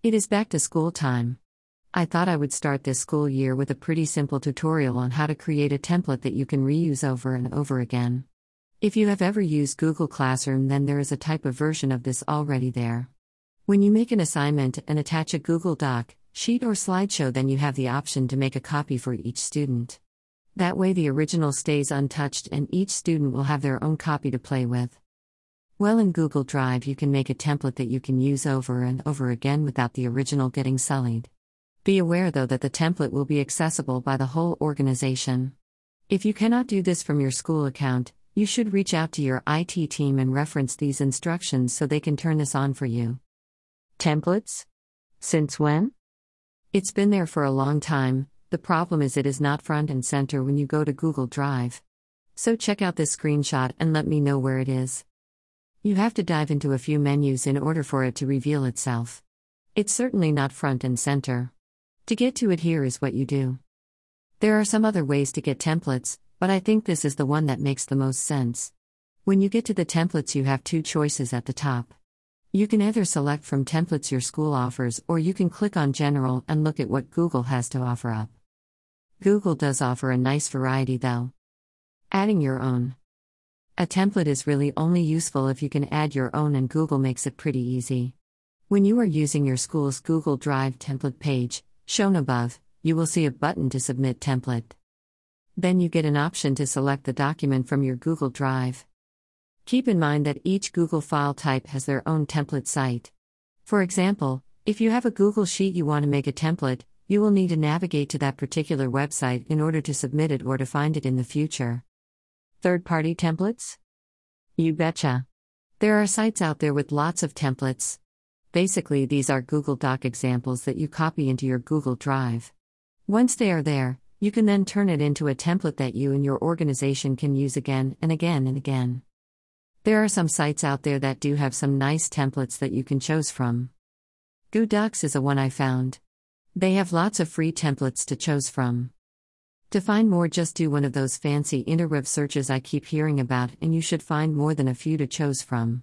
It is back to school time. I thought I would start this school year with a pretty simple tutorial on how to create a template that you can reuse over and over again. If you have ever used Google Classroom, then there is a type of version of this already there. When you make an assignment and attach a Google Doc, sheet, or slideshow, then you have the option to make a copy for each student. That way, the original stays untouched and each student will have their own copy to play with. Well, in Google Drive, you can make a template that you can use over and over again without the original getting sullied. Be aware, though, that the template will be accessible by the whole organization. If you cannot do this from your school account, you should reach out to your IT team and reference these instructions so they can turn this on for you. Templates? Since when? It's been there for a long time, the problem is it is not front and center when you go to Google Drive. So check out this screenshot and let me know where it is. You have to dive into a few menus in order for it to reveal itself. It's certainly not front and center. To get to it, here is what you do. There are some other ways to get templates, but I think this is the one that makes the most sense. When you get to the templates, you have two choices at the top. You can either select from templates your school offers, or you can click on General and look at what Google has to offer up. Google does offer a nice variety though. Adding your own. A template is really only useful if you can add your own, and Google makes it pretty easy. When you are using your school's Google Drive template page, shown above, you will see a button to submit template. Then you get an option to select the document from your Google Drive. Keep in mind that each Google file type has their own template site. For example, if you have a Google Sheet you want to make a template, you will need to navigate to that particular website in order to submit it or to find it in the future. Third party templates? You betcha. There are sites out there with lots of templates. Basically, these are Google Doc examples that you copy into your Google Drive. Once they are there, you can then turn it into a template that you and your organization can use again and again and again. There are some sites out there that do have some nice templates that you can choose from. GooDocs is a one I found. They have lots of free templates to choose from. To find more, just do one of those fancy interweb searches I keep hearing about, and you should find more than a few to choose from.